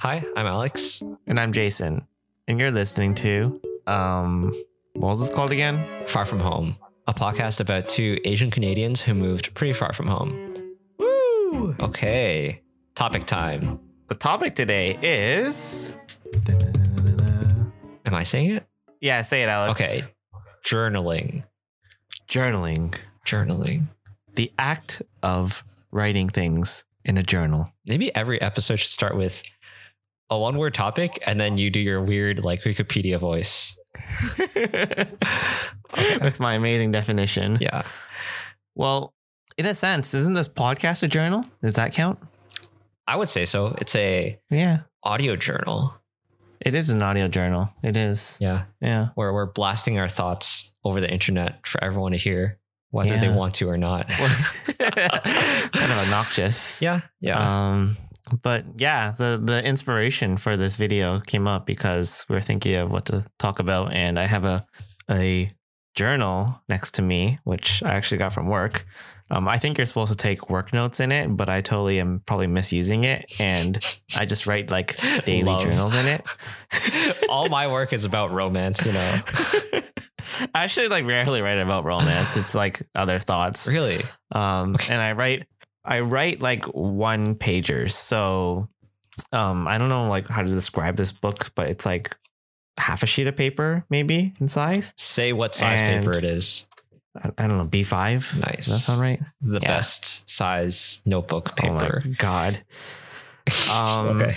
Hi, I'm Alex. And I'm Jason. And you're listening to, um, what was this called again? Far From Home, a podcast about two Asian Canadians who moved pretty far from home. Woo! Okay, topic time. The topic today is. Am I saying it? Yeah, say it, Alex. Okay, journaling. Journaling. Journaling. The act of writing things in a journal. Maybe every episode should start with a one word topic and then you do your weird, like, Wikipedia voice. With my amazing definition. Yeah. Well, in a sense, isn't this podcast a journal? Does that count? I would say so. It's a Yeah. audio journal. It is an audio journal. It is. Yeah. Yeah. Where we're blasting our thoughts over the internet for everyone to hear, whether they want to or not. kind of obnoxious. yeah. Yeah. Um, but yeah, the the inspiration for this video came up because we were thinking of what to talk about, and I have a a journal next to me, which I actually got from work. Um, I think you're supposed to take work notes in it, but I totally am probably misusing it, and I just write like daily Love. journals in it. All my work is about romance, you know. I actually like rarely write about romance. It's like other thoughts. Really? um and i write i write like one pagers so um i don't know like how to describe this book but it's like half a sheet of paper maybe in size Say what size And- paper it is. i, I don't know b5 Nice. does that sound right The Yeah. best size notebook oh paper. my god um okay.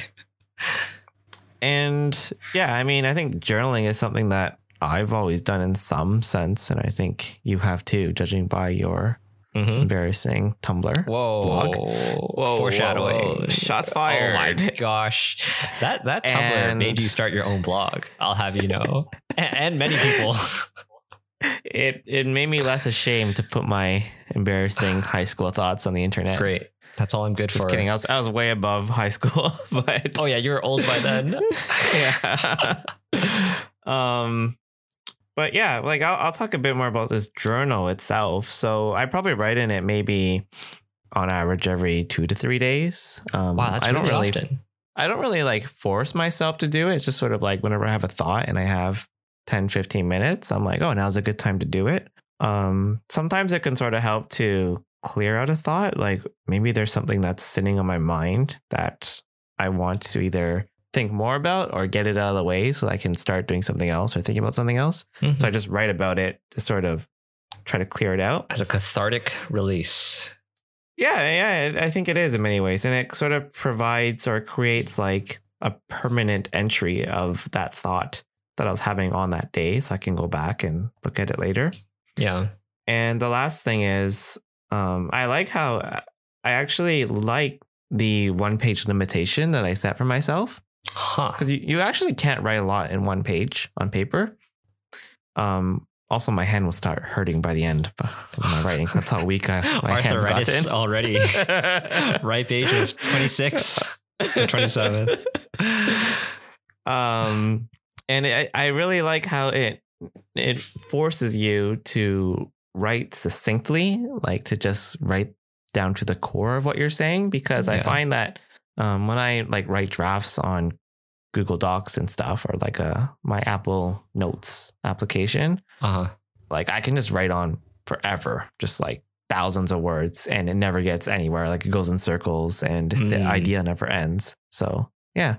and yeah i mean i think journaling is something that i've always done in some sense and i think you have too judging by your hmm embarrassing tumblr Whoa. blog. Whoa, Foreshadowing. whoa, whoa. Shots fired. Oh my gosh. That that Tumblr And- made you start your own blog. I'll have you know. and, and many people. it it made me less ashamed to put my embarrassing high school thoughts on the internet. Great. That's all I'm good Just for. kidding. I was I was way above high school, but Oh yeah, you were old by then. yeah. um, but yeah, like I'll I'll talk a bit more about this journal itself. So I probably write in it maybe on average every two to three days. Um, Wow, that's I don't really, really often. I don't really like force myself to do it. It's just sort of like whenever I have a thought and I have 10, 15 minutes, I'm like, oh, now's a good time to do it. Um, sometimes it can sort of help to clear out a thought. Like maybe there's something that's sitting on my mind that I want to either think more about or get it out of the way so I can start doing something else or thinking about something else. Mhm. So I just write about it to sort of try to clear it out. As a cathartic release. Yeah, yeah, I think it is in many ways. And it sort of provides or creates like a permanent entry of that thought that I was having on that day. So I can go back and look at it later. Yeah. And the last thing is, um, I like how I actually like the one page limitation that I set for myself Huh. because you, you actually can't write a lot in one page on paper. Um, also, my hand will start hurting by the end of my writing. That's how weak I, my hands gotten. already. Ripe age of 26 or 27. um and it, i really like how it it forces you to write succinctly like to just write down to the core of what you're saying because i find that um when i like write drafts on google docs and stuff or like a my apple notes application Uh-huh. like i can just write on forever just like thousands of words and it never gets anywhere like it goes in circles and the Mm. idea never ends so yeah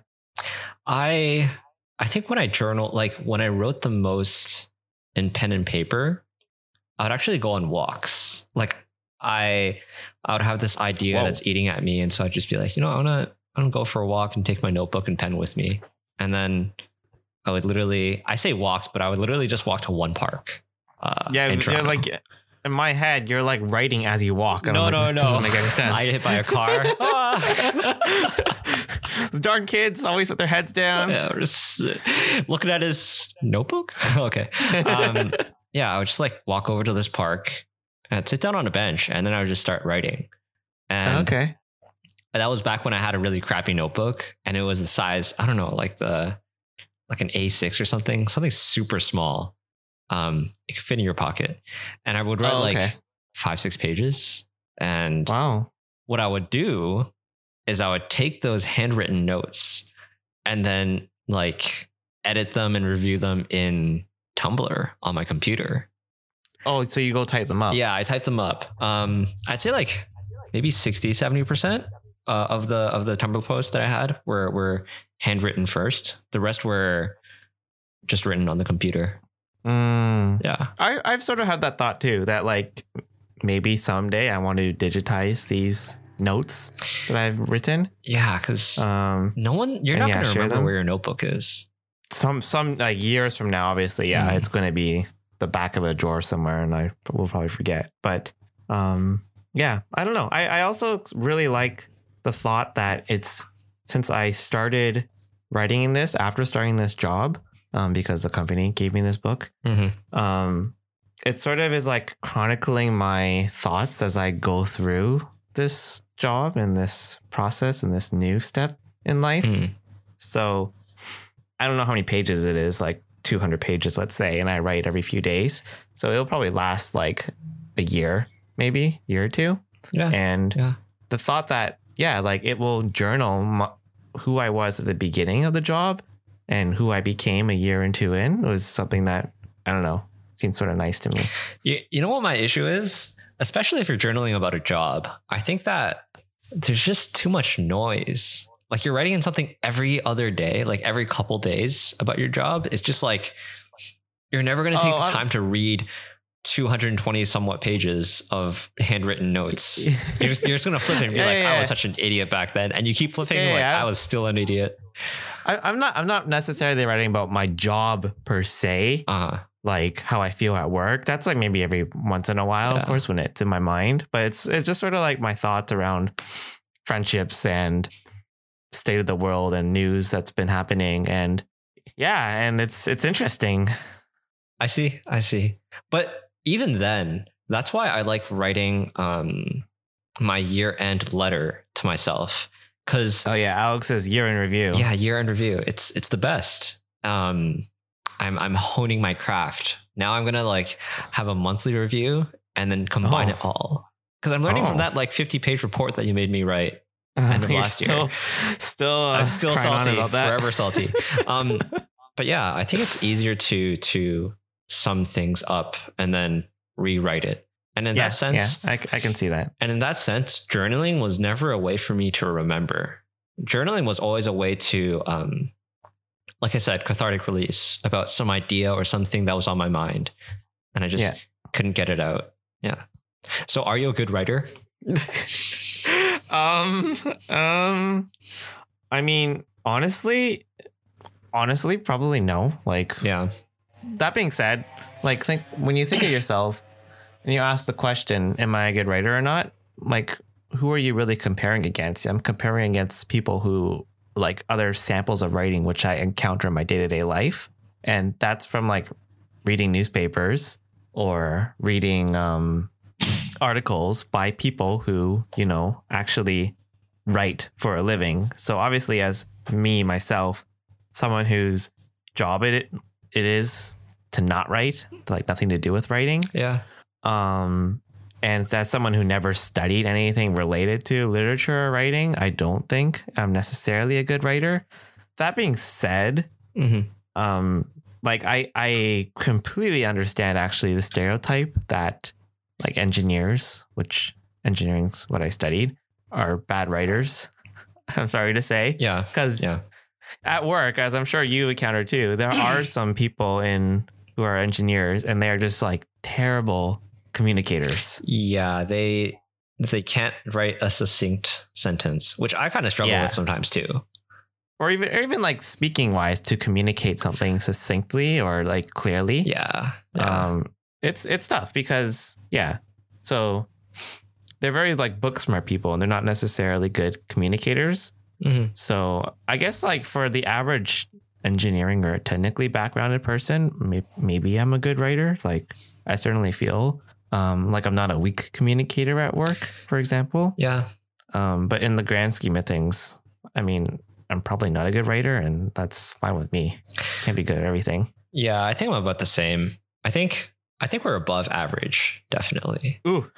I I think when I journal, like when I wrote the most in pen and paper, I would actually go on walks. Like I I would have this idea Whoa. that's eating at me. And so I'd just be like, you know, I'm gonna I'm gonna go for a walk and take my notebook and pen with me. And then I would literally I say walks, but I would literally just walk to one park. Uh, Yeah, yeah, like in my head, you're like writing as you walk. and no, I'm no, like, no. this Doesn't make any sense. I get hit by a car. Those darn kids always with their heads down. yeah, just looking at his notebook. okay. Um, yeah, I would just like walk over to this park and sit down on a bench, and then I would just start writing. And okay. that was back when I had a really crappy notebook, and it was the size I don't know, like the like an A6 or something, something super small. Um, it could fit in your pocket, and I would write Oh, like five, six pages. And Wow. what I would do is I would take those handwritten notes and then like edit them and review them in Tumblr on my computer. Oh, so you go type them up? Yeah, I type them up. Um, I'd say like maybe 60, 70% uh, of the of the Tumblr posts that I had were were handwritten first. The rest were just written on the computer. Mm. Yeah. I, I've sort of had that thought too that like maybe someday I want to digitize these notes that I've written. Yeah, because Um, no one you're not yeah, gonna remember them. where your notebook is. some some like years from now, obviously, yeah, Mm. it's going to be the back of a drawer somewhere, and I will probably forget. But um, yeah, I don't know. I I also really like the thought that it's since I started writing in this after starting this job, um, because the company gave me this book. Mm-hmm. um it sort of is like chronicling my thoughts as I go through this job and this process and this new step in life. Mm-hmm. So I don't know how many pages it is, like 200 pages, let's say, and I write every few days. So it'll probably last like a year, maybe year or two. Yeah. And Yeah. the thought that, yeah, like it will journal my, who I was at the beginning of the job and who I became a year two in was something that, I don't know, seemed sort of nice to me. You, you know what my issue is? Especially if you're journaling about a job, I think that there's just too much noise. Like you're writing in something every other day, like every couple days about your job. It's just like you're never going to take Oh, the I'm- time to read 220 somewhat pages of handwritten notes. You're just, you're just going to flip it and be Yeah, like, yeah, I was such an idiot back then. And you keep flipping, Yeah, like. I was still an idiot. I, I'm not. I'm not necessarily writing about my job per se, Uh, like how I feel at work. That's like maybe every once in a while, of course, when it's in my mind. But it's it's just sort of like my thoughts around friendships and state of the world and news that's been happening. And yeah, and it's it's interesting. I see. I see. But even then, that's why I like writing um, my year end letter to myself. Cause Oh yeah, Alex's year in review. yeah, year end review. It's it's the best. Um, I'm I'm honing my craft. Now I'm gonna like have a monthly review and then combine Oh. it all. Because I'm learning Oh. from that like 50 page report that you made me write. End of last year. still, Still, uh, I'm still salty, about that. forever salty. Um, but yeah, I think it's easier to to sum things up and then rewrite it. And in yeah, that sense, yeah, I, I can see that. and in that sense, journaling was never a way for me to remember. Journaling was always a way to, um, like I said, cathartic release about some idea or something that was on my mind, and I just Yeah. couldn't get it out. Yeah. So, are you a good writer? um, um, I mean, honestly, honestly, probably no. Like Yeah. that being said, like think when you think of yourself and you ask the question, "Am I a good writer or not?" Like, who are you really comparing against? I'm comparing against people who like other samples of writing which I encounter in my day to day life, and that's from like reading newspapers or reading um, articles by people who you know actually write for a living. So obviously, as me myself, someone whose job it it is to not write, like nothing to do with writing. Yeah. Um, and as someone who never studied anything related to literature or writing, I don't think I'm necessarily a good writer. That being said, hmm um, like I I completely understand actually the stereotype that like engineers, which engineering's what I studied, are bad writers. I'm sorry to say, Yeah. because Yeah. at work, as I'm sure you encounter too, there are some people in who are engineers and they are just like terrible communicators. Yeah. They they can't write a succinct sentence, which I kind of struggle Yeah. with sometimes too. Or even or even like speaking wise to communicate something succinctly or like clearly. Yeah. Yeah. Um it's it's tough because yeah. So they're very like book smart people and they're not necessarily good communicators. Mhm. So I guess like for the average engineering or technically backgrounded person, may- maybe I'm a good writer. Like I certainly feel um, like I'm not a weak communicator at work, for example. Yeah. Um, but in the grand scheme of things, I mean, I'm probably not a good writer, and that's fine with me. Can't be good at everything. Yeah. I think I'm about the same. I think I think we're above average, definitely. Ooh,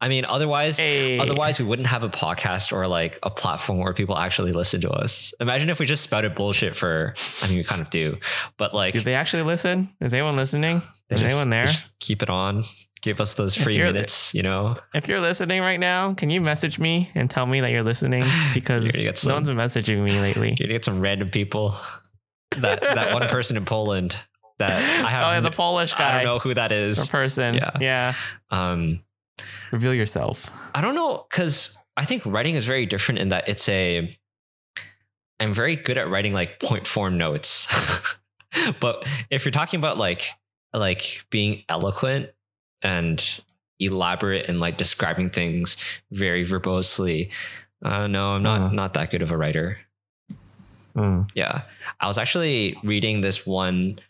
I mean, otherwise, Hey. otherwise we wouldn't have a podcast or like a platform where people actually listen to us. Imagine if we just spouted bullshit for. I mean, we kind of do, but like, do they actually listen? Is anyone listening? Is just- anyone there? just keep it on. Give us those free minutes, you know. If you're listening right now, can you message me and tell me that you're listening? Because You're some- no one's been messaging me lately. You get some random people. That that one person in Poland that I have. oh, yeah, the Polish guy. I don't know who that is. Or person. Yeah. yeah. Um, Reveal yourself. I don't know because I think writing is very different in that it's a. I'm very good at writing like point form notes, but if you're talking about like like being eloquent and elaborate and like describing things very verbosely, uh, no, I'm not Uh. not that good of a writer. Mm. Yeah. I was actually reading this one.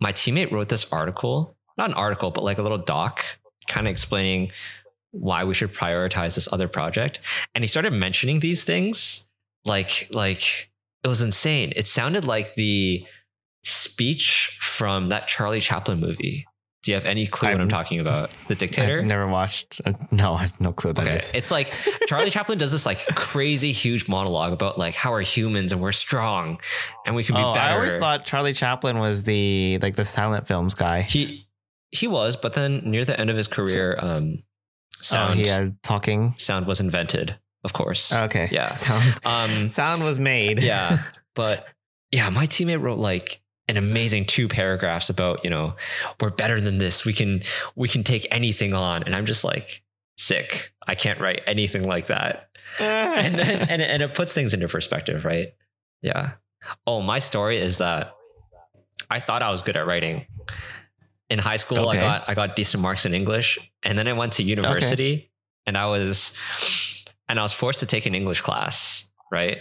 My teammate wrote this article, not an article, but like a little doc kind of explaining why we should prioritize this other project. And he started mentioning these things like, like it was insane. It sounded like the speech from that Charlie Chaplin movie. Do you have any clue what I'm talking about? The dictator? I've never watched. uh, no, I have no clue what Okay. is. It's like Charlie Chaplin does this like crazy huge monologue about like how we're humans and we're strong and we can be Oh, better. I always thought Charlie Chaplin was the like the silent films guy. he he was, but then near the end of his career, um, Oh, sound he had talking. sound was invented, of course. Okay. Yeah. Sound, Um, sound was made. yeah, but yeah, my teammate wrote like an amazing two paragraphs about you know we're better than this. We can we can take anything on, and I'm just like sick. I can't write anything like that. and then, and and it puts things into perspective, right? Yeah. Oh, my story is that I thought I was good at writing. In high school, Okay. I got I got decent marks in English, and then I went to university, and I was and I was forced to take an English class, right?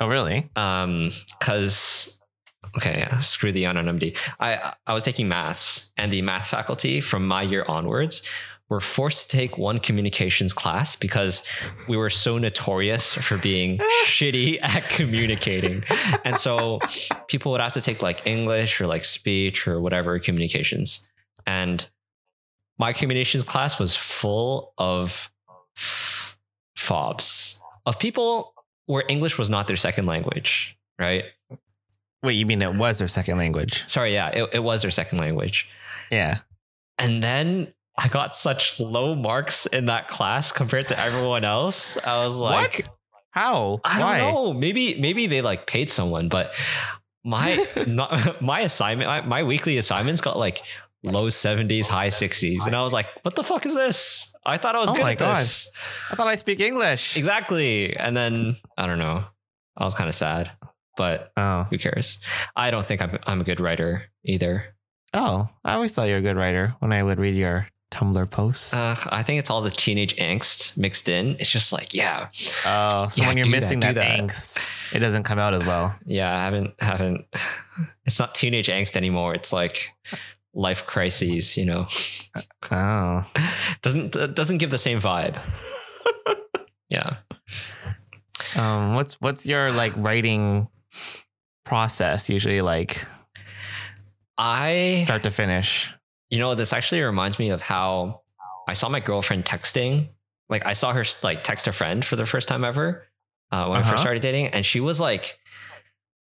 oh, really? Um, because okay, yeah, screw the UNMD. I I was taking maths, and the math faculty from my year onwards were forced to take one communications class because we were so notorious for being shitty at communicating, and so people would have to take like English or like speech or whatever communications, and my communications class was full of fobs of people where English was not their second language, right? Wait, you mean it was their second language? Sorry, yeah, it, it was their second language. Yeah. And then I got such low marks in that class compared to everyone else. I was like, what? How? I Why? don't know. Maybe maybe they like paid someone, but my not, my assignment, my, my weekly assignments got like low 70s, high 60s. And I was like, what the fuck is this? I thought I was Oh good my at this. I thought I speak English. Exactly. And then I don't know. I was kind of sad, but Oh. who cares? I don't think I'm I'm a good writer either. Oh, I always thought you were a good writer when I would read your Tumblr posts. Uh, I think it's all the teenage angst mixed in. It's just like, yeah, oh, so yeah, when you're missing that, that, that. angst, it doesn't come out as well. yeah. I haven't haven't. It's not teenage angst anymore. It's like life crises. You know, Oh. doesn't doesn't give the same vibe. Yeah. Um, what's what's your like writing process usually like I start to finish? You know, this actually reminds me of how I saw my girlfriend texting. Like I saw her like text a friend for the first time ever uh, when I Uh-huh. first started dating, and she was like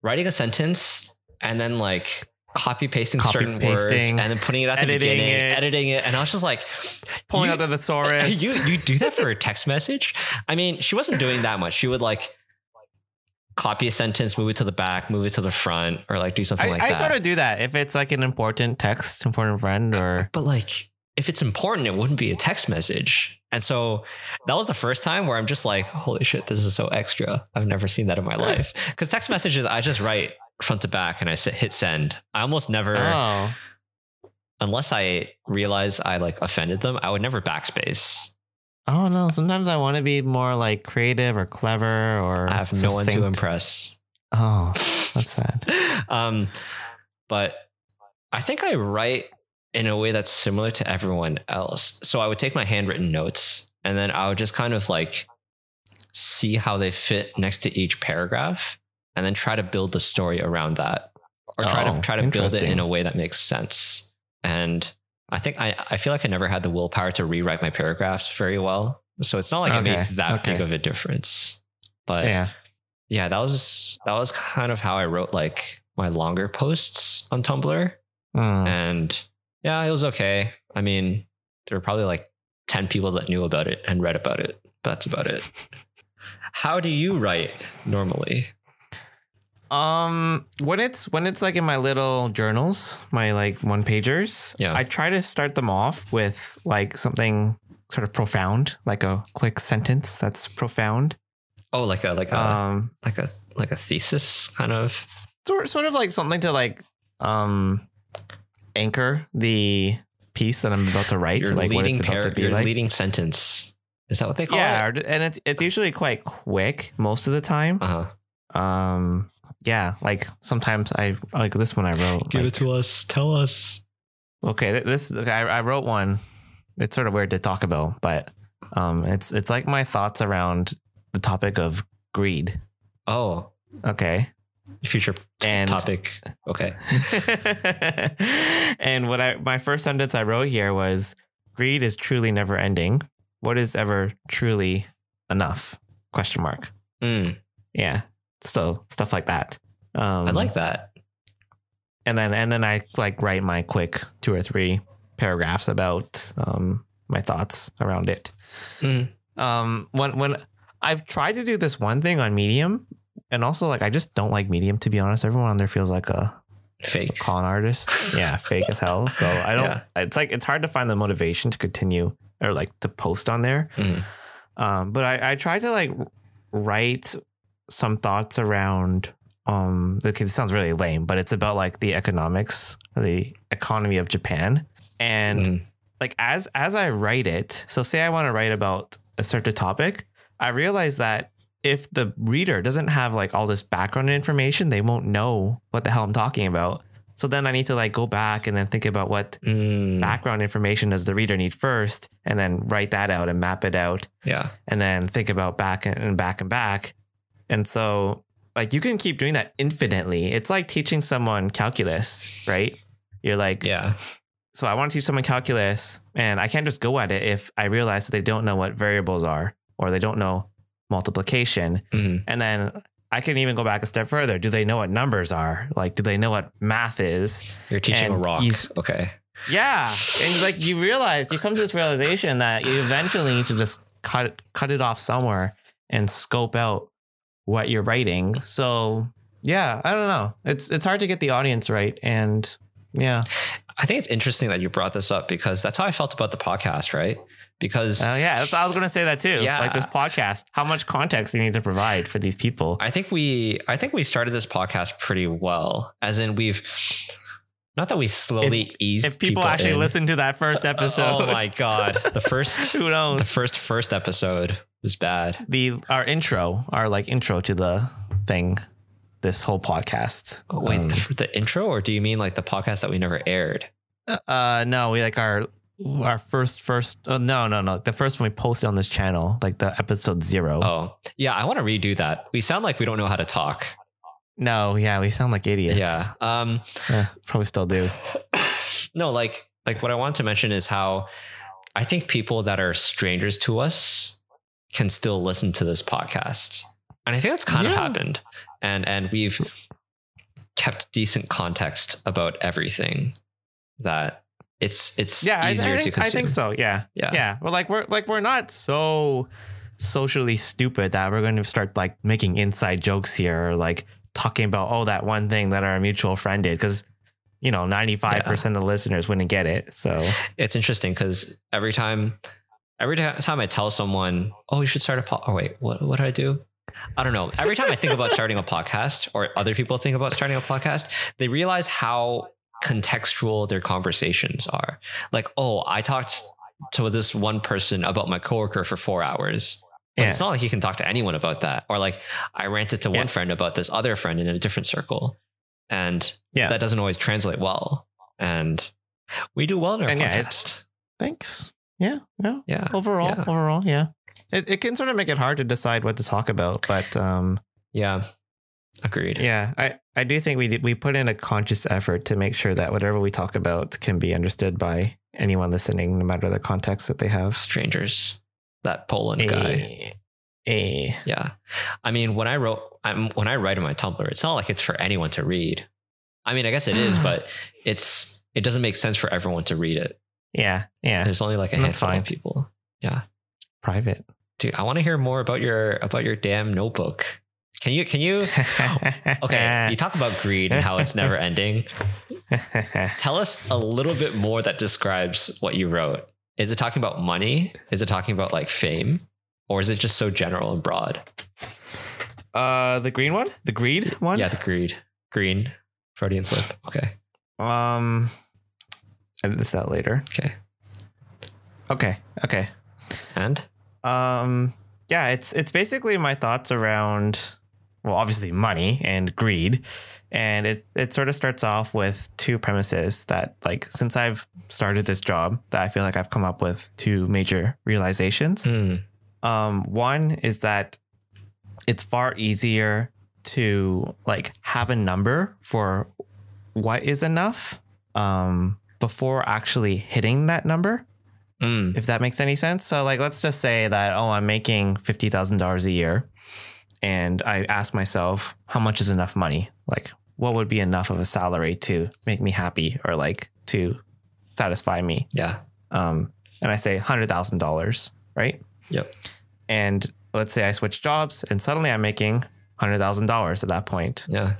writing a sentence and then like copy pasting Copy certain words and then putting it at the beginning, it. editing it, and I was just like, Pulling out the thesaurus. you you do that for a text message? I mean, she wasn't doing that much. She would like copy a sentence, move it to the back, move it to the front, or like do something I, like I that. I sort of do that. If it's like an important text, important friend, uh, or but like if it's important it wouldn't be a text message. And so that was the first time where i'm just like holy shit this is so extra. I've never seen that in my life. Because text messages i just write front to back and i sit, hit send. I almost never oh, unless i realize i like offended them i would never backspace oh no. Sometimes I want to be more like creative or clever or i have no one to impress. Oh, that's sad. um but i think i write in a way that's similar to everyone else. So i would take my handwritten notes and then i would just kind of like see how they fit next to each paragraph and then try to build the story around that or try Oh, to try to build it in a way that makes sense. And I think I, I feel like I never had the willpower to rewrite my paragraphs very well. So it's not like it made that big of a difference. But yeah. yeah. that was that was kind of how I wrote like my longer posts on Tumblr. Mm. And yeah, it was okay. I mean, there were probably like 10 people that knew about it and read about it. That's about it. How do you write normally? Um, when it's when it's like in my little journals, my like one pagers, Yeah. I try to start them off with like something sort of profound, like a quick sentence that's profound. Oh, like a like a Um, like a like a thesis kind of. sort sort of like something to like um anchor the piece that I'm about to write, Your like what leading it's about par- to be your like. leading sentence. Is that what they call yeah, it? Yeah, and it's it's usually quite quick most of the time. Uh huh. Um, yeah, like sometimes I like this one I wrote. Give like, it to us. Tell us. Okay, this okay, I, I wrote one. It's sort of weird to talk about, but um, it's it's like my thoughts around the topic of greed. Oh, Okay, future and topic. Okay. and what I my first sentence I wrote here was greed is truly never ending. What is ever truly enough? Question mark. Mm, Yeah, so stuff like that. Um, I like that. and then and then I like write my quick two or three paragraphs about um, my thoughts around it. Mm. Um, when when I've tried to do this one thing on Medium, and also like I just don't like Medium to be honest. Everyone on there feels like a Fake. con artist, yeah, fake as hell. So I don't. Yeah. It's like it's hard to find the motivation to continue or like to post on there. Mhm. Um, but I I try to like write some thoughts around um okay, this sounds really lame, but it's about like the economics, the economy of Japan. And Mhm. like as as I write it, so say I want to write about a certain topic, I realize that if the reader doesn't have like all this background information, they won't know what the hell I'm talking about. So then I need to like go back and then think about what Mm, background information does the reader need first, and then write that out and map it out yeah. and then think about back and back and back. And so, like, you can keep doing that infinitely. It's like teaching someone calculus, right? You're like, Yeah. so I want to teach someone calculus, and I can't just go at it if I realize that they don't know what variables are or they don't know multiplication. Mhm. And then I can even go back a step further. Do they know what numbers are? Like, do they know what math is? You're teaching a rock. you- Okay. Yeah, and like you realize, you come to this realization that you eventually need to just cut cut it off somewhere and scope out what you're writing. So yeah, I don't know. It's it's hard to get the audience right, and yeah, I think it's interesting that you brought this up because that's how I felt about the podcast, right? Because uh, yeah, I was gonna say that too. Yeah. like this podcast, how much context do you need to provide for these people? I think we I think we started this podcast pretty well. As in we've not that we slowly eased If people, actually in. listen to that first episode, Oh my god. The first who knows the first first episode was bad. The our intro, our like intro to the thing, this whole podcast. Oh, wait, Um, the, the intro or do you mean like the podcast that we never aired? Uh, no, we like our our first first. Uh, no, no, no. The first one we posted on this channel, like the episode zero. Oh. Yeah, I want to redo that. We sound like we don't know how to talk. No, yeah, we sound like idiots. Yeah. Um Eh, probably still do. no, like like what I want to mention is how I think people that are strangers to us can still listen to this podcast. And I think that's kind of happened. And and we've kept decent context about everything that it's it's Yeah, I, I easier to think, I think so. Yeah, Yeah. yeah. Well, like we're like we're not so socially stupid that we're going to start like making inside jokes here or like talking about oh that one thing that our mutual friend did because you know ninety five percent of the listeners wouldn't get it. So It's interesting because every time every time I tell someone, "Oh, you should start a pod," oh wait, what what did I do? I don't know. Every time I think about starting a podcast, or other people think about starting a podcast, they realize how contextual their conversations are. Like, oh, I talked to this one person about my coworker for four hours. But yeah, it's not like you can talk to anyone about that. Or like I ranted to Yeah. one friend about this other friend in a different circle. And Yeah. that doesn't always translate well. And we do well in our And yeah, podcast. thanks. Yeah, yeah. Yeah. overall Yeah. overall yeah it, it can sort of make it hard to decide what to talk about but um Yeah. Agreed. Yeah, I, I do think we did, we put in a conscious effort to make sure that whatever we talk about can be understood by anyone listening, no matter the context that they have. Strangers. That Poland guy. A, a, Yeah. I mean, when I wrote, I'm, when I write in my Tumblr, it's not like it's for anyone to read. I mean, I guess it is, but it's, it doesn't make sense for everyone to read it. Yeah, yeah, There's only like a That's handful fine. of people. Yeah. private. Dude, I want to hear more about your, about your damn notebook. Can you, can you, okay. You talk about greed and how it's never ending. Tell us a little bit more that describes what you wrote. Is it talking about money? Is it talking about like fame? Or is it just so general and broad? uh, the green one, the greed one. Yeah, the greed. Green. Freudian slip. Okay. Um, edit this out later. Okay. Okay. Okay. And Um, yeah, it's it's basically my thoughts around, well, obviously money and greed, and it it sort of starts off with two premises that, like, since I've started this job, that I feel like I've come up with two major realizations. Mm, Um, one is that it's far easier to like have a number for what is enough um, before actually hitting that number mm, if that makes any sense. So like let's just say that oh I'm making fifty thousand dollars a year and I ask myself how much is enough money? Like what would be enough of a salary to make me happy or like to satisfy me? yeah. Um and I say hundred thousand dollars, right? Yep. And let's say I switch jobs and suddenly I'm making hundred thousand dollars at that point. Yeah.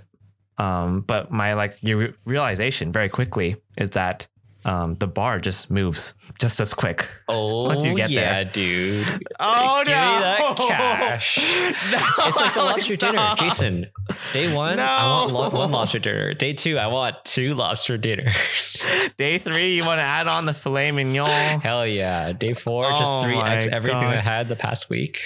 Um, but my like your re- realization very quickly is that um, the bar just moves just as quick. Oh, Once you get yeah, there. dude. Oh Give me that cash. No, It's like the lobster dinner. Jason, day one, I want one lobster dinner. Day two, I want two lobster dinners. Day three, you want to add on the filet mignon? Hell yeah. Day four, Oh just three X everything I had the past week.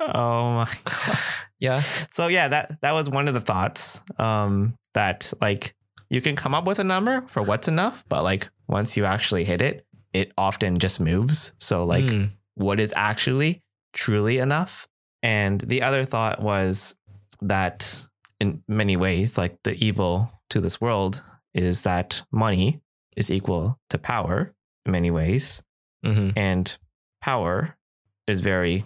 Oh my god. Yeah. So yeah, that that was one of the thoughts. Um, that like you can come up with a number for what's enough, but like once you actually hit it, it often just moves. So like Mm, what is actually truly enough. And the other thought was that in many ways, like the evil to this world is that money is equal to power in many ways. mhm. And power is very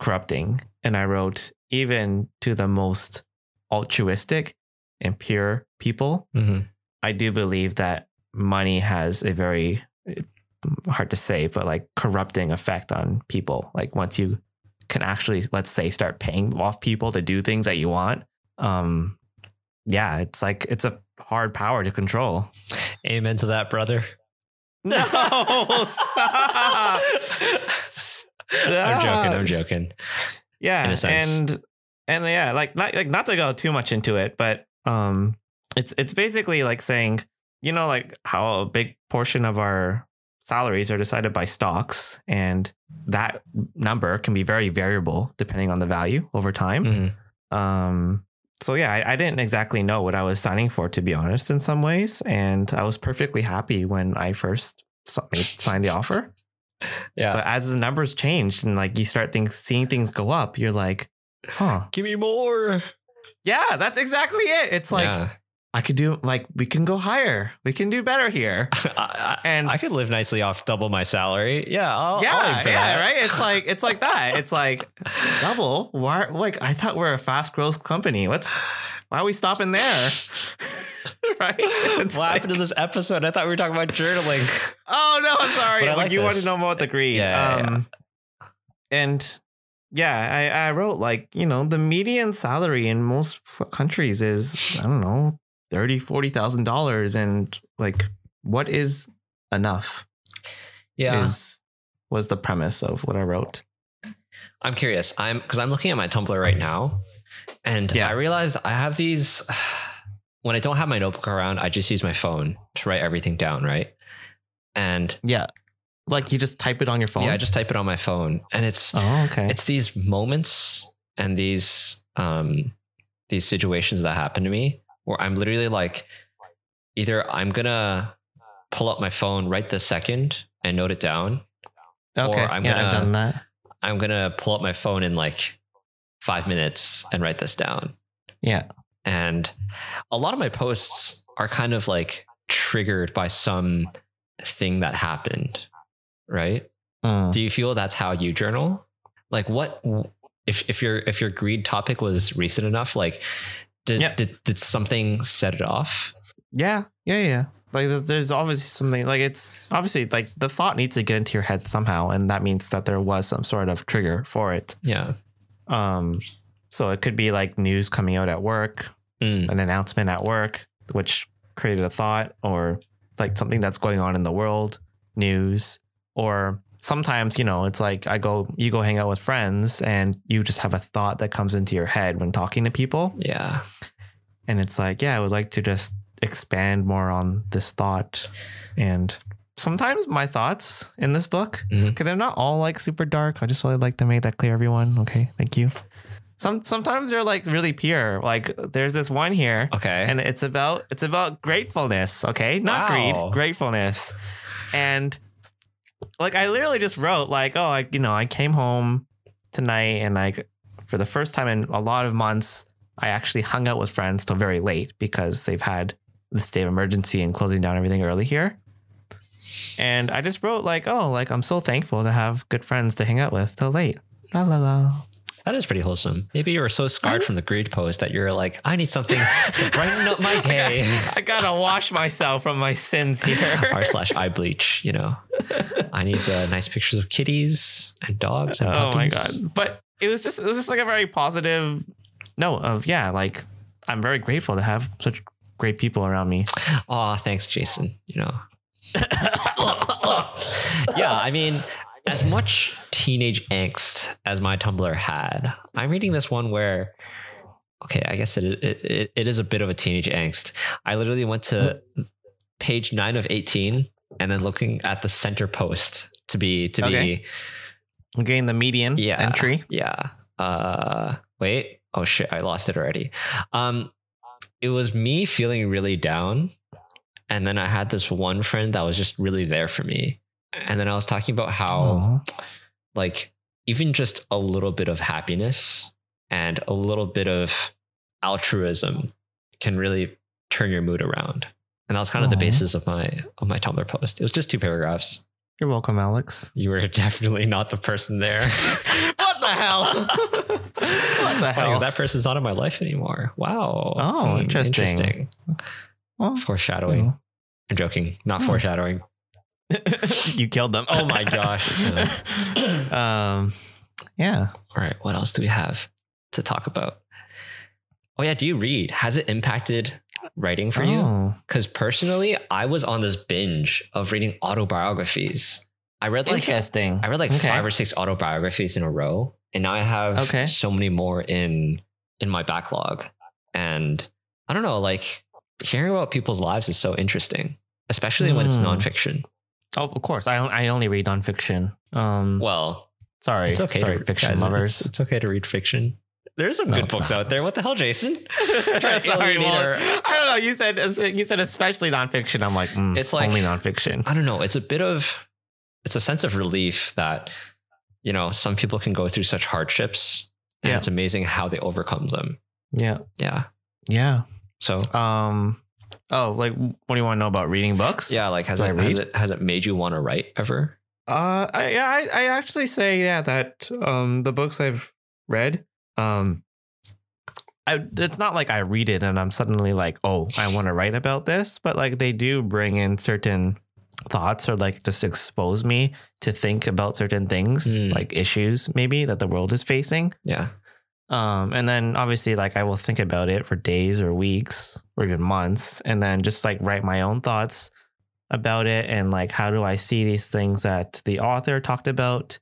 corrupting. And I wrote, even to the most altruistic and pure people, Mhm. I do believe that money has a very eh, hard to say, but like corrupting effect on people. Like once you can actually, let's say, start paying off people to do things that you want, um, yeah, it's like it's a hard power to control. Amen to that, brother. No, stop. I'm joking. I'm joking. Yeah, in a sense. and and yeah, like not like not to go too much into it, but um, it's it's basically like saying, you know, like how a big portion of our salaries are decided by stocks, and that number can be very variable depending on the value over time. Mhm. Um, so yeah, I, I didn't exactly know what I was signing for, to be honest, in some ways, and I was perfectly happy when I first signed the offer. Yeah. But as the numbers changed and like you start things seeing things go up, you're like, huh. Give me more. Yeah, that's exactly it. It's like yeah. I could do like we can go higher. We can do better here. I, I, And I could live nicely off double my salary. Yeah. I'll, I'll yeah, for yeah, that. right. It's like it's like that. It's like double. Why? Like I thought we're a fast growth company. What's why are we stopping there? right? It's what like- happened to this episode? I thought we were talking about journaling. Oh no, I'm sorry. But Like, like you want to know more about the greed. Yeah, yeah, um, And yeah, I, I wrote like, you know, the median salary in most countries is, I don't know, thirty, forty thousand dollars. And like, what is enough Yeah. is was the premise of what I wrote. I'm curious. I'm because I'm looking at my Tumblr right now, and Yeah. I realized I have these. When I don't have my notebook around, I just use my phone to write everything down, right? And Yeah. Like you just type it on your phone. yeah, I just type it on my phone, and it's Oh, okay. it's these moments and these um these situations that happen to me where I'm literally like, either I'm gonna pull up my phone right this second and note it down, okay. I'm yeah, I've done that. I'm gonna pull up my phone in like five minutes and write this down. Yeah. And a lot of my posts are kind of like triggered by some thing that happened, right? Mm. Do you feel that's how you journal? Like what if if your if your greed topic was recent enough, like did Yeah. did, did something set it off? Yeah, yeah, yeah. Like there's, there's obviously something like it's obviously like the thought needs to get into your head somehow, and that means that there was some sort of trigger for it. Yeah. Um, so it could be like news coming out at work, Mm. an announcement at work, which created a thought, or like something that's going on in the world, news, or sometimes you know it's like I go, you go hang out with friends, and you just have a thought that comes into your head when talking to people, Yeah. and it's like, yeah, I would like to just expand more on this thought, and sometimes my thoughts in this book Mhm. Okay, they're not all like super dark. I just really like to make that clear, everyone. Okay, thank you. Some sometimes they're like really pure. Like there's this one here, Okay. and it's about it's about gratefulness. Okay, not Wow. greed, gratefulness. And like I literally just wrote like, oh, I you know I came home tonight, and like for the first time in a lot of months, I actually hung out with friends till very late because they've had the state of emergency and closing down everything early here. And I just wrote like, oh, like I'm so thankful to have good friends to hang out with till late. La la la. That is pretty wholesome. Maybe you were so scarred from the greed post that you're like, I need something to brighten up my day. I gotta wash myself from my sins here. R slash eye bleach, you know. I need uh, nice pictures of kitties and dogs and oh my puppies. god! But it was just it was just like a very positive note of yeah, like I'm very grateful to have such great people around me. Aw, thanks, Jason. You know. yeah, I mean, as much teenage angst as my Tumblr had, I'm reading this one where, okay, I guess it it, it, is a bit of a teenage angst. I literally went to page nine of 18 and then looking at the center post to be to Okay. be I'm getting the median yeah. entry. yeah. Uh wait. Oh shit. I lost it already. Um it was me feeling really down. And then i had this one friend that was just really there for me and then i was talking about how Aw. like even just a little bit of happiness and a little bit of altruism can really turn your mood around and that was kind of the basis of my of my tumblr post it was just two paragraphs You're welcome, Alex. you were definitely not the person there what the hell? what the Funny, hell? that person's not in my life anymore. Wow. Oh, Hmm, interesting. Interesting. Well, Foreshadowing. you I'm joking. Not Hmm. foreshadowing. you killed them. Oh my gosh. um, yeah. All right. What else do we have to talk about? Oh yeah. Do you read? Has it impacted writing for you? Oh, Because personally, I was on this binge of reading autobiographies. I read like interesting. I read like Okay. five or six autobiographies in a row, and now I have Okay. so many more in in my backlog. And I don't know, like hearing about people's lives is so interesting, especially when it's Hmm. nonfiction. Oh, of course. I I only read nonfiction. Um, Well, sorry, it's okay sorry, to fiction guys, lovers. It's, it's okay to read fiction. There's some No, good books not. out there. What the hell, Jason? Sorry, well, our- I don't know. You said you said especially nonfiction. I'm like, mm, It's like- only nonfiction. I don't know. It's a bit of it's a sense of relief that you know some people can go through such hardships, and Yeah. it's amazing how they overcome them. Yeah, Yeah. yeah. So Um, oh, like, what do you want to know about reading books? yeah, like has it, has it has it made you want to write ever? Uh, I, yeah, I, I actually say yeah that um the books I've read um. I, it's not like I read it and I'm suddenly like, oh, I want to write about this, but like they do bring in certain thoughts or like just expose me to think about certain things, Hmm. like issues maybe that the world is facing. Yeah. Um, and then obviously, like I will think about it for days or weeks or even months, and then just like write my own thoughts about it and like how do I see these things that the author talked about,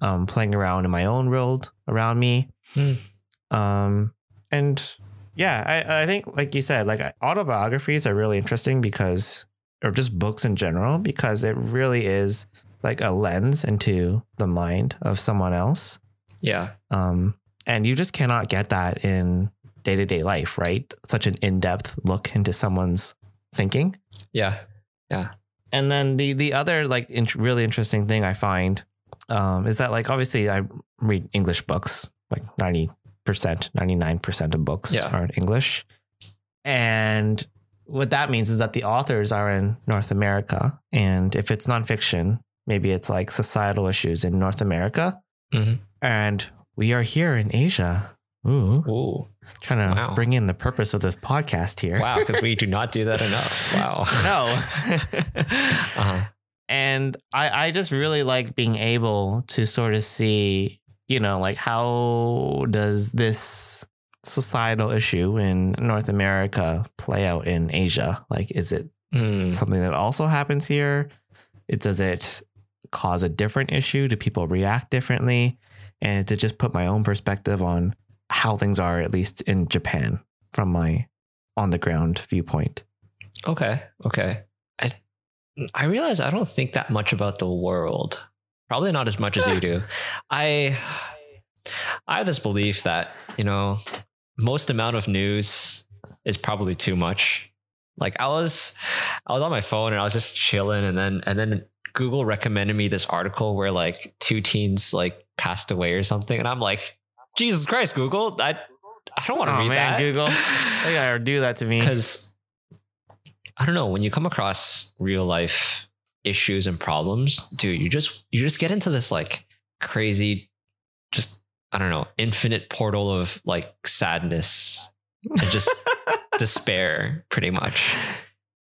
um, playing around in my own world around me. Hmm. Um, and yeah, I, I think like you said, like autobiographies are really interesting because, or just books in general, because it really is like a lens into the mind of someone else. Yeah. Um, and you just cannot get that in day to day life, right? Such an in depth look into someone's thinking. Yeah. Yeah. And then the the other like int- really interesting thing I find um, is that like obviously I read English books, like ninety percent, ninety nine percent of books Yeah. are in English. and what that means is that the authors are in North America, and if it's nonfiction, maybe it's like societal issues in North America, Mhm. and we are here in Asia. Ooh, Ooh, trying to Wow. bring in the purpose of this podcast here. wow, because we do not do that enough. Wow. no. uh-huh. and I, I just really like being able to sort of see you know like how does this societal issue in north america play out in asia like is it Mm, something that also happens here it does it cause a different issue do people react differently and to just put my own perspective on how things are at least in japan from my on the ground viewpoint Okay. Okay. I I realize I don't think that much about the world. Probably not as much as you do. I I have this belief that, you know, most amount of news is probably too much. Like I was I was on my phone and I was just chilling and then and then Google recommended me this article where like two teens like passed away or something and I'm like, Jesus Christ, Google, I I don't want to oh read man that. google they gotta do that to me because I don't know when you come across real life issues and problems, dude, you just you just get into this like crazy, just I don't know, infinite portal of like sadness and just despair, pretty much.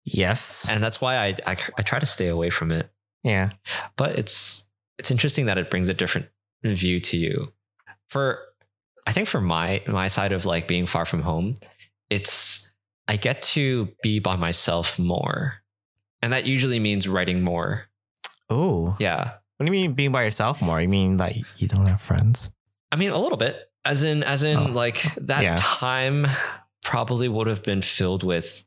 Yes. And that's why I, I I try to stay away from it. yeah. But it's it's interesting that it brings a different view to you. For I think for my my side of like being far from home, it's I get to be by myself more. And that usually means writing more. Oh. Yeah. What do you mean being by yourself more? You mean like you don't have friends? I mean a little bit. As in as in Oh, like that yeah. time probably would have been filled with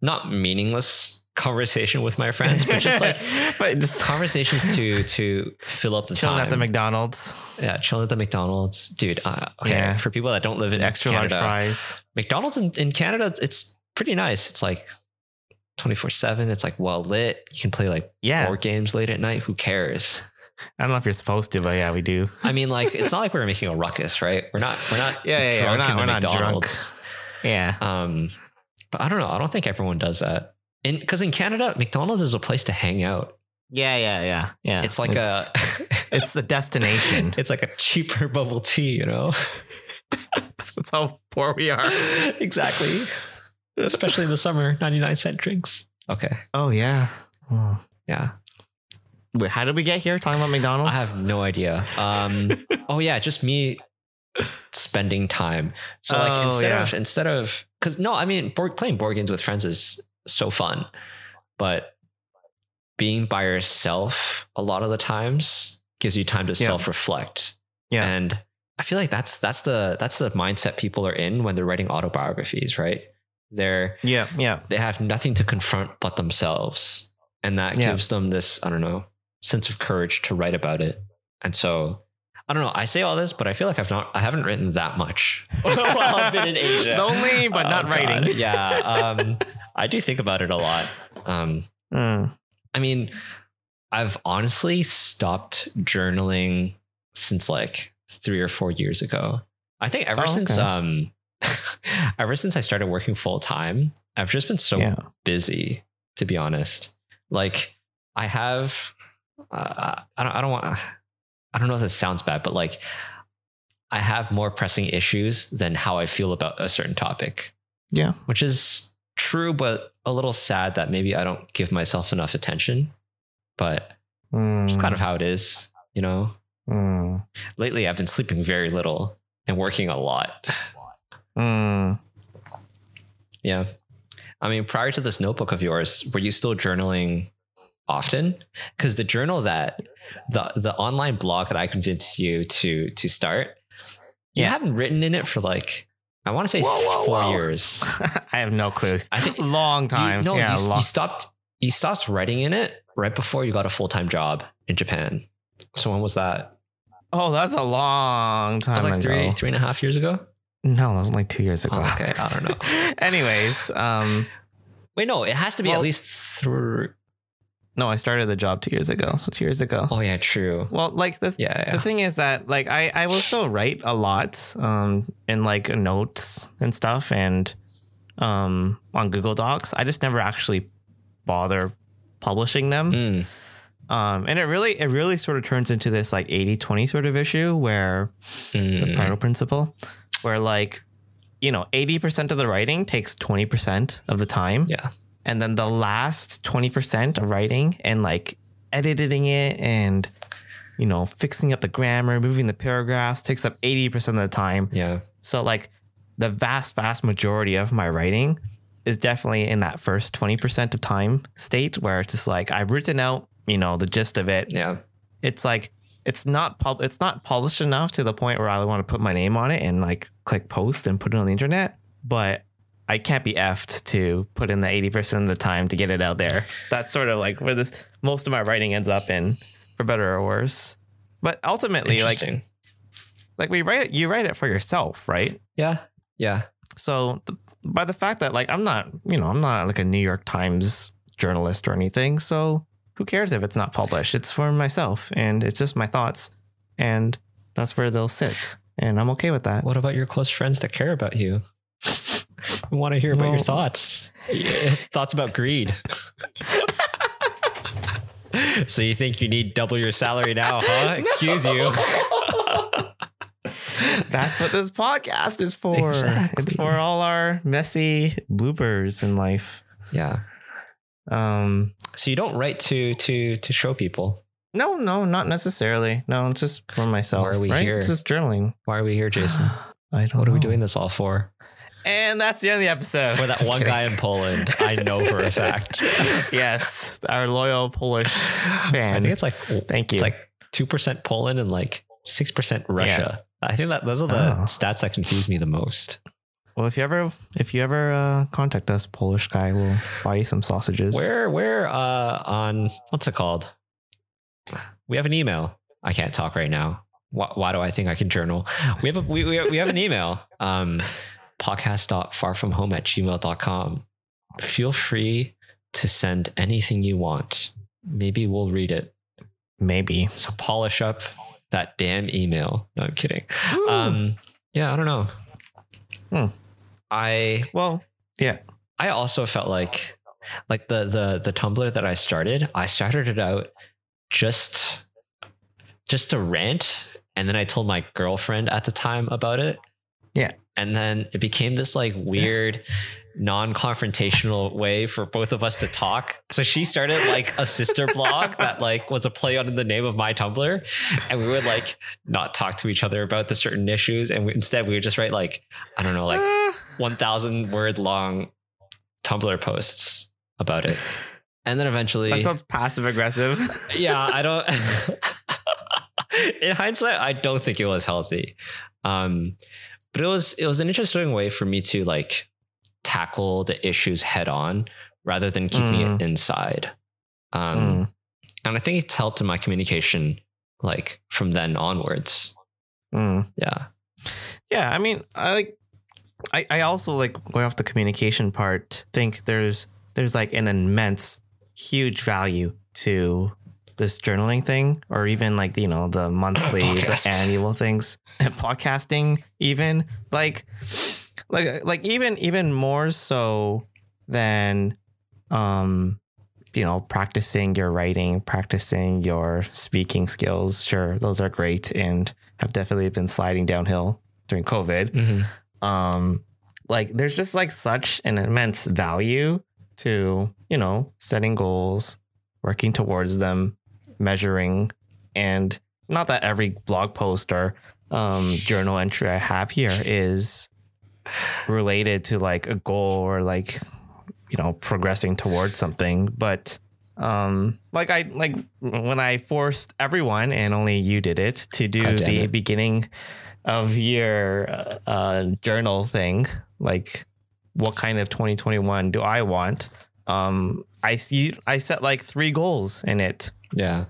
not meaningless conversation with my friends, but just like but just conversations to to fill up the chilling time. at the McDonald's, Yeah, chilling at the McDonald's, dude. Uh, okay, Yeah. for people that don't live in extra Canada, large fries. McDonald's in, in Canada, it's, pretty nice. It's like twenty four seven. It's like well lit. You can play like Yeah. board games late at night. Who cares? I don't know if you're supposed to, but yeah, we do. I mean, like it's not like we're making a ruckus, right? We're not. We're not. Yeah, yeah, yeah. We're not- the we're not drunk. Yeah. Um, but I don't know. I don't think everyone does that. In because in Canada, McDonald's is a place to hang out. Yeah, yeah, yeah. Yeah. It's like it's, a. it's the destination. it's like a cheaper bubble tea, you know. That's how poor we are. exactly. Especially in the summer, 99 cent drinks. Okay. Oh yeah. Oh. Yeah. Wait, how did we get here talking about McDonald's? I have no idea. Um oh yeah, just me spending time. So like Oh, instead yeah. of instead of cuz no, I mean board, playing board games with friends is so fun. But being by yourself a lot of the times gives you time to Yeah. self-reflect. Yeah. And I feel like that's that's the that's the mindset people are in when they're writing autobiographies, right? They're yeah, yeah. they have nothing to confront but themselves. And that Yeah. gives them this, I don't know, sense of courage to write about it. And so I don't know. I say all this, but I feel like I've not I haven't written that much while I've been in Asia. Lonely, but Oh, not God. writing. Yeah. Um I do think about it a lot. Um Mm. I mean, I've honestly stopped journaling since like three or four years ago. I think ever Oh, since okay. um ever since I started working full time, I've just been so Yeah. busy, to be honest. Like I have uh, I don't I don't want I don't know if that sounds bad, but like I have more pressing issues than how I feel about a certain topic Yeah. which is true, but a little sad that maybe I don't give myself enough attention. But it's kind of how it is, you know. Mm. Lately, I've been sleeping very little and working a lot. Mm. Yeah. I mean, prior to this notebook of yours, were you still journaling often? Because the journal that the the online blog that I convinced you to to start, you Yeah. haven't written in it for like I want to say Whoa, whoa, four whoa. years. I have no clue. I think long time. You, no, yeah, you, long. you stopped. You stopped writing in it right before you got a full time job in Japan. So when was that? oh, that's a long That time was like ago. three, three and a half years ago. No, that was like two years ago. Oh, okay, I don't know. Anyways, um, Wait, no, it has to be Well- at least three. No, I started the job two years ago. So two years ago. Oh yeah, true. Well, like the Yeah, yeah. the thing is that like I I will still write a lot um in like notes and stuff and um, on Google Docs. I just never actually bother publishing them. Mm, Um, and it really, it really sort of turns into this like 80 20 sort of issue where the mm. Pareto principle, where like, you know, 80% of the writing takes 20% of the time. Yeah. And then the last 20% of writing and like editing it and, you know, fixing up the grammar, moving the paragraphs takes up 80% of the time. Yeah. So like the vast, vast majority of my writing is definitely in that first 20% of time state where it's just like I've written out, you know, the gist of it. Yeah. It's like it's not pub it's not polished enough to the point where I want to put my name on it and like click post and put it on the internet. But I can't be effed to put in the 80% of the time to get it out there. That's sort of like where this most of my writing ends up in, for better or worse. But ultimately, like like we write it, you write it for yourself, right? yeah. Yeah. So th- by the fact that like I'm not, you know, I'm not like a New York Times journalist or anything. So who cares if it's not published? It's for myself and it's just my thoughts and that's where they'll sit. And I'm okay with that. What about your close friends that care about you? We want to hear about your thoughts. Thoughts about greed. so you think you need double your salary now, huh? Excuse you. That's what this podcast is for. Exactly. It's for all our messy bloopers in life. Yeah. Um So you don't write to to to show people. no, no, not necessarily. No, it's just for myself. Why are we right? here? It's just journaling. Why are we here, Jason? I don't What are we doing this all for? And that's the end of the episode. For that one Kidding. guy in Poland, I know for a fact. yes, our loyal Polish fan. I think it's like Thank you. it's like two percent Poland and like six percent Russia. I think that those are the Oh. stats that confuse me the most. well, if you ever if you ever uh, contact us, Polish guy, we'll buy you some sausages. Where where uh on what's it called? We have an email. I can't talk right now. Why, why do I think I can journal? We have a we we, we have an email. Um podcast.farfromhome at gmail.com. Feel free to send anything you want. Maybe we'll read it. Maybe. So polish up that damn email. No, I'm kidding. Um yeah, I don't know. Hmm. I well, yeah. I also felt like like the the the Tumblr that I started, I started it out just just to rant and then I told my girlfriend at the time about it. Yeah. And then it became this like weird non-confrontational way for both of us to talk. So she started like a sister blog that like was a play on the name of my Tumblr and we would like not talk to each other about the certain issues and we, instead we would just write like I don't know like Ah. 1000 word long Tumblr posts about it. And then eventually, that sounds passive aggressive. yeah, I don't, in hindsight, I don't think it was healthy. Um, but it was, it was an interesting way for me to like tackle the issues head on rather than keeping Mm. it inside. Um, Mm. and I think it's helped in my communication, like from then onwards. Mm. Yeah. Yeah, I mean, I like I, I also like going off the communication part, think there's there's like an immense huge value to this journaling thing or even like you know the monthly the annual things and podcasting even like like like even even more so than um you know practicing your writing practicing your speaking skills. Sure those are great and have definitely been sliding downhill during covid. Um like there's just like such an immense value to you know setting goals working towards them measuring and not that every blog post or um journal entry i have here is related to like a goal or like you know progressing towards something but um like i like when i forced everyone and only you did it to do God the beginning of your uh, uh journal thing like what kind of 2021 do i want? Um i see i set like three goals in it Yeah.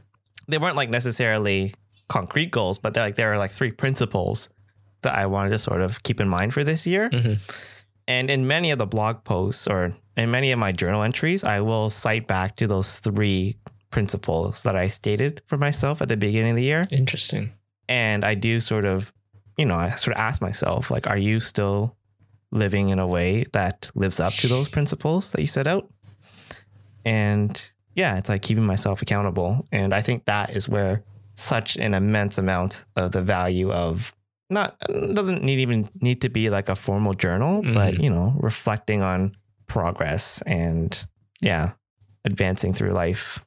they weren't like necessarily concrete goals but they're like there are like three principles that i wanted to sort of keep in mind for this year Mhm. and in many of the blog posts or in many of my journal entries, I will cite back to those three principles that I stated for myself at the beginning of the year. Interesting. And I do sort of, you know, I sort of ask myself, like, are you still living in a way that lives up to those principles that you set out. And yeah, it's like keeping myself accountable. And I think that is where such an immense amount of the value of not doesn't need even need to be like a formal journal, but Mhm. you know, reflecting on progress and yeah, advancing through life.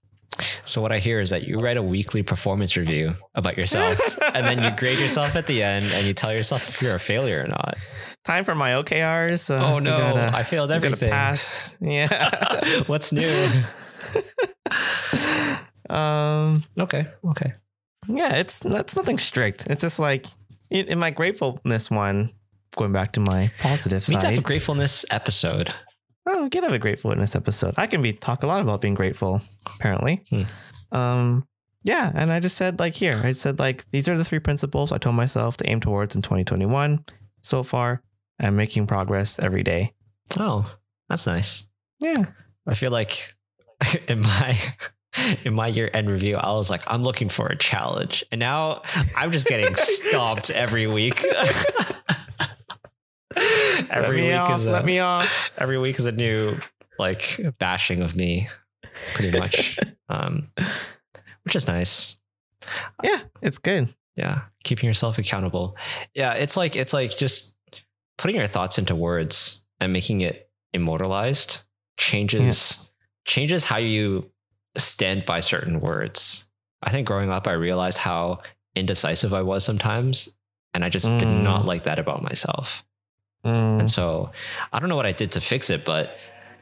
So what I hear is that you write a weekly performance review about yourself, and then you grade yourself at the end, and you tell yourself if you're a failure or not. Time for my OKRs. Uh, oh no, gotta- I failed everything. pass. Yeah. What's new? um. Okay, okay. Yeah, it's that's nothing strict. It's just like in, in my gratefulness one. Going back to my positive side. We need to have a gratefulness episode. Oh, we could have a gratefulness episode. I can be talk a lot about being grateful. Apparently. Hmm. Um. Yeah, and I just said like here. I said like these are the three principles I told myself to aim towards in 2021. So far, I'm making progress every day. Oh, that's nice. Yeah. I feel like in my in my year end review, I was like, I'm looking for a challenge, and now I'm just getting stomped every week. every week off. is a, let me off. every week is a new like bashing of me, pretty much, um, which is nice. Yeah, it's good. Yeah, keeping yourself accountable. Yeah, it's like it's like just putting your thoughts into words and making it immortalized changes changes how you stand by certain words. I think growing up I realized how indecisive I was sometimes and I just did Mm. not like that about myself. Mm. And so I don't know what I did to fix it, but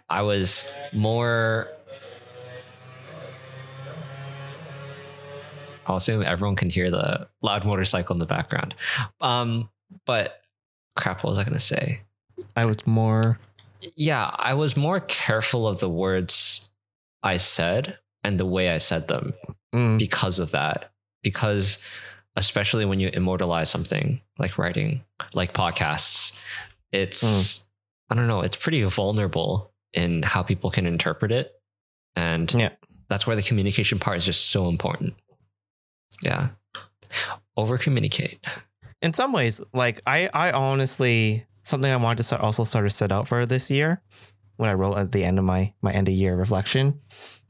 I was more. I'll assume everyone can hear the loud motorcycle in the background. Um, but crap, what was I going to say? I was more. Yeah, I was more careful of the words I said and the way I said them Mm. because of that. Because especially when you immortalize something like writing, like podcasts, it's I don't know, it's pretty vulnerable in how people can interpret it. And Yeah. that's where the communication part is just so important. Yeah. Over communicate. in some ways, like I, I honestly something I wanted to start, also sort of set out for this year when I wrote at the end of my my end of year reflection,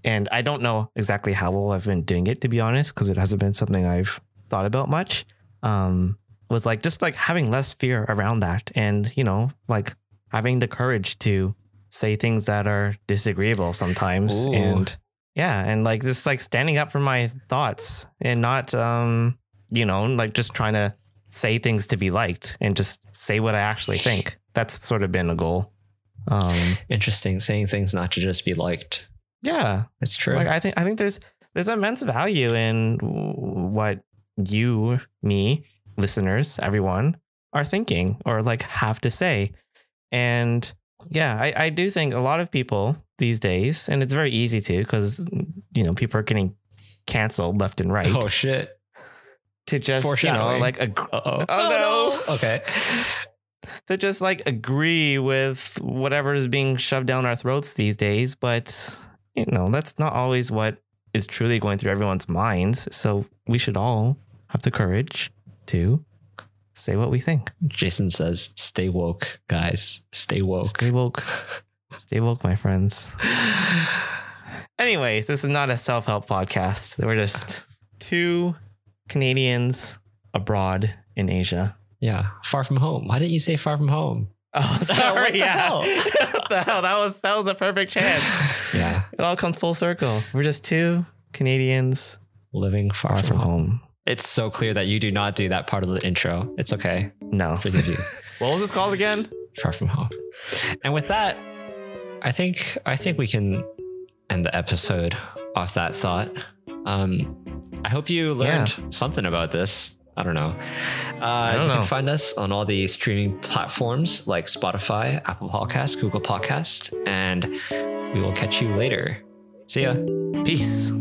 and I don't know exactly how well I've been doing it to be honest, because it hasn't been something I've thought about much. Um, was like just like having less fear around that, and you know, like having the courage to say things that are disagreeable sometimes, Ooh. and yeah, and like just like standing up for my thoughts and not um you know like just trying to say things to be liked and just say what I actually think. That's sort of been a goal. Um, Interesting. Saying things not to just be liked. yeah, It's true. like I think I think there's there's immense value in what you, me, listeners, everyone are thinking or like have to say, and yeah, I, I do think a lot of people these days, and it's very easy to because you know people are getting canceled left and right Oh shit. To just you know like ag- Uh-oh. Oh, oh no. Okay. to just like agree with whatever is being shoved down our throats these days. But, you know, that's not always what is truly going through everyone's minds. So we should all have the courage to say what we think. Jason says, stay woke, guys. Stay woke. Stay woke. Stay woke, my friends. Anyways, this is not a self help podcast. We're just two Canadians abroad in Asia. yeah. Far from home. Why didn't you say far from home? Oh, sorry. the yeah. hell? what the hell? That was that was a perfect chance. Yeah. It all comes full circle. We're just two Canadians Living far, far from, from home. home. It's so clear that you do not do that part of the intro. It's okay. No. Forgive you. What was this called again? far from home. And with that, I think I think we can end the episode off that thought. Um, I hope you learned something about this. I don't know. Uh, don't you know. can find us on all the streaming platforms like Spotify, Apple Podcast, Google Podcast, and we will catch you later. See ya. Peace.